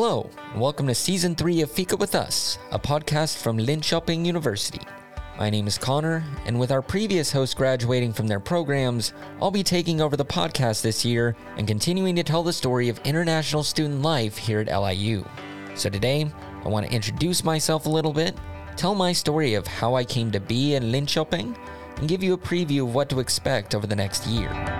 Hello, and welcome to Season 3 of Fika with Us, a podcast from Linköping University. My name is Connor, and with our previous hosts graduating from their programs, I'll be taking over the podcast this year and continuing to tell the story of international student life here at LIU. So today, I want to introduce myself a little bit, tell my story of how I came to be in Linköping, and give you a preview of what to expect over the next year.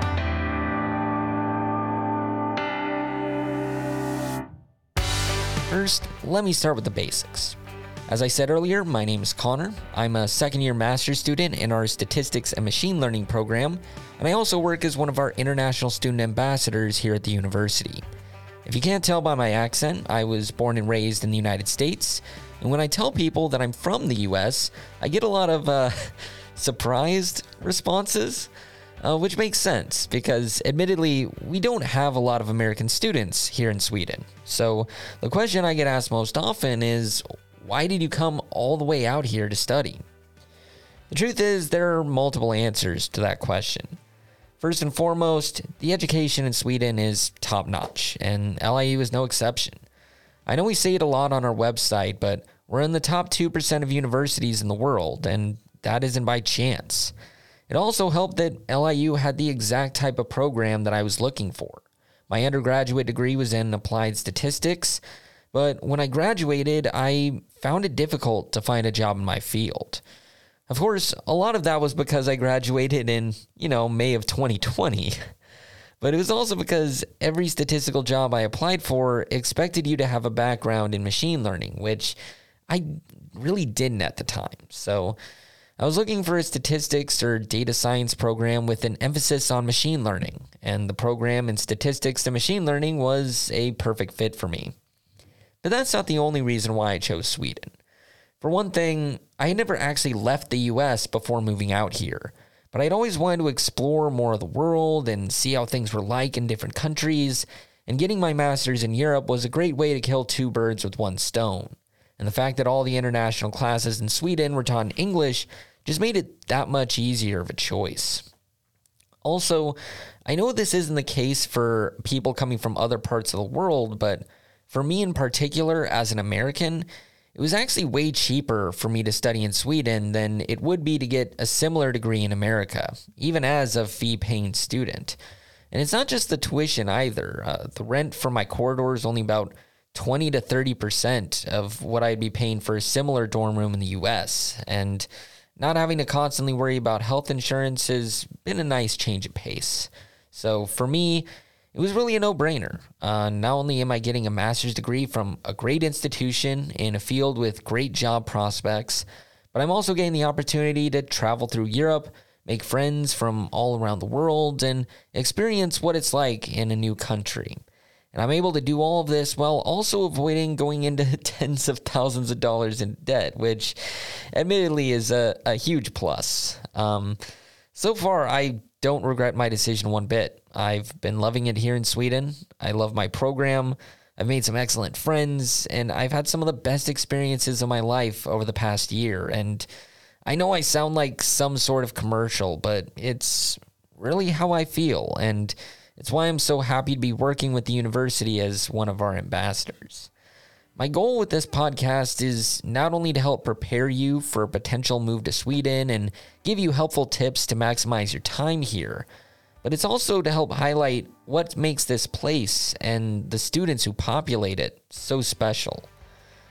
First, let me start with the basics. As I said earlier, my name is Connor. I'm a second year master's student in our statistics and machine learning program, and I also work as one of our international student ambassadors here at the university. If you can't tell by my accent, I was born and raised in the United States, and when I tell people that I'm from the US, I get a lot of uh, surprised responses. Uh, which makes sense because, admittedly, we don't have a lot of American students here in Sweden. So, the question I get asked most often is why did you come all the way out here to study? The truth is, there are multiple answers to that question. First and foremost, the education in Sweden is top notch, and LIU is no exception. I know we say it a lot on our website, but we're in the top 2% of universities in the world, and that isn't by chance. It also helped that LIU had the exact type of program that I was looking for. My undergraduate degree was in applied statistics, but when I graduated, I found it difficult to find a job in my field. Of course, a lot of that was because I graduated in, you know, May of 2020. But it was also because every statistical job I applied for expected you to have a background in machine learning, which I really didn't at the time. So I was looking for a statistics or data science program with an emphasis on machine learning, and the program in statistics and machine learning was a perfect fit for me. But that's not the only reason why I chose Sweden. For one thing, I had never actually left the US before moving out here, but I'd always wanted to explore more of the world and see how things were like in different countries, and getting my master's in Europe was a great way to kill two birds with one stone. And the fact that all the international classes in Sweden were taught in English just made it that much easier of a choice. Also, I know this isn't the case for people coming from other parts of the world, but for me in particular, as an American, it was actually way cheaper for me to study in Sweden than it would be to get a similar degree in America, even as a fee paying student. And it's not just the tuition either. Uh, the rent for my corridor is only about 20 to 30% of what I'd be paying for a similar dorm room in the US. And not having to constantly worry about health insurance has been a nice change of pace. So for me, it was really a no brainer. Uh, not only am I getting a master's degree from a great institution in a field with great job prospects, but I'm also getting the opportunity to travel through Europe, make friends from all around the world, and experience what it's like in a new country. And I'm able to do all of this while also avoiding going into tens of thousands of dollars in debt, which admittedly is a, a huge plus. Um, so far, I don't regret my decision one bit. I've been loving it here in Sweden. I love my program. I've made some excellent friends, and I've had some of the best experiences of my life over the past year. And I know I sound like some sort of commercial, but it's really how I feel. And it's why I'm so happy to be working with the university as one of our ambassadors. My goal with this podcast is not only to help prepare you for a potential move to Sweden and give you helpful tips to maximize your time here, but it's also to help highlight what makes this place and the students who populate it so special.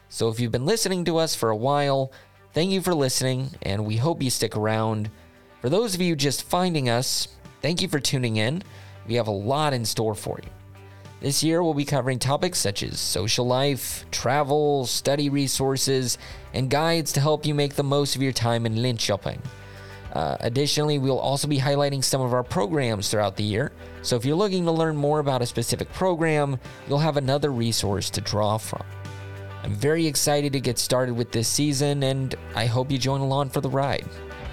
So if you've been listening to us for a while, thank you for listening, and we hope you stick around. For those of you just finding us, thank you for tuning in. We have a lot in store for you. This year, we'll be covering topics such as social life, travel, study resources, and guides to help you make the most of your time in Linköping. Uh, additionally, we'll also be highlighting some of our programs throughout the year. So if you're looking to learn more about a specific program, you'll have another resource to draw from. I'm very excited to get started with this season, and I hope you join along for the ride.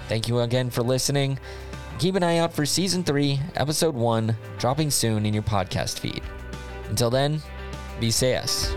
Thank you again for listening. Keep an eye out for Season 3, Episode 1, dropping soon in your podcast feed. Until then, be safe.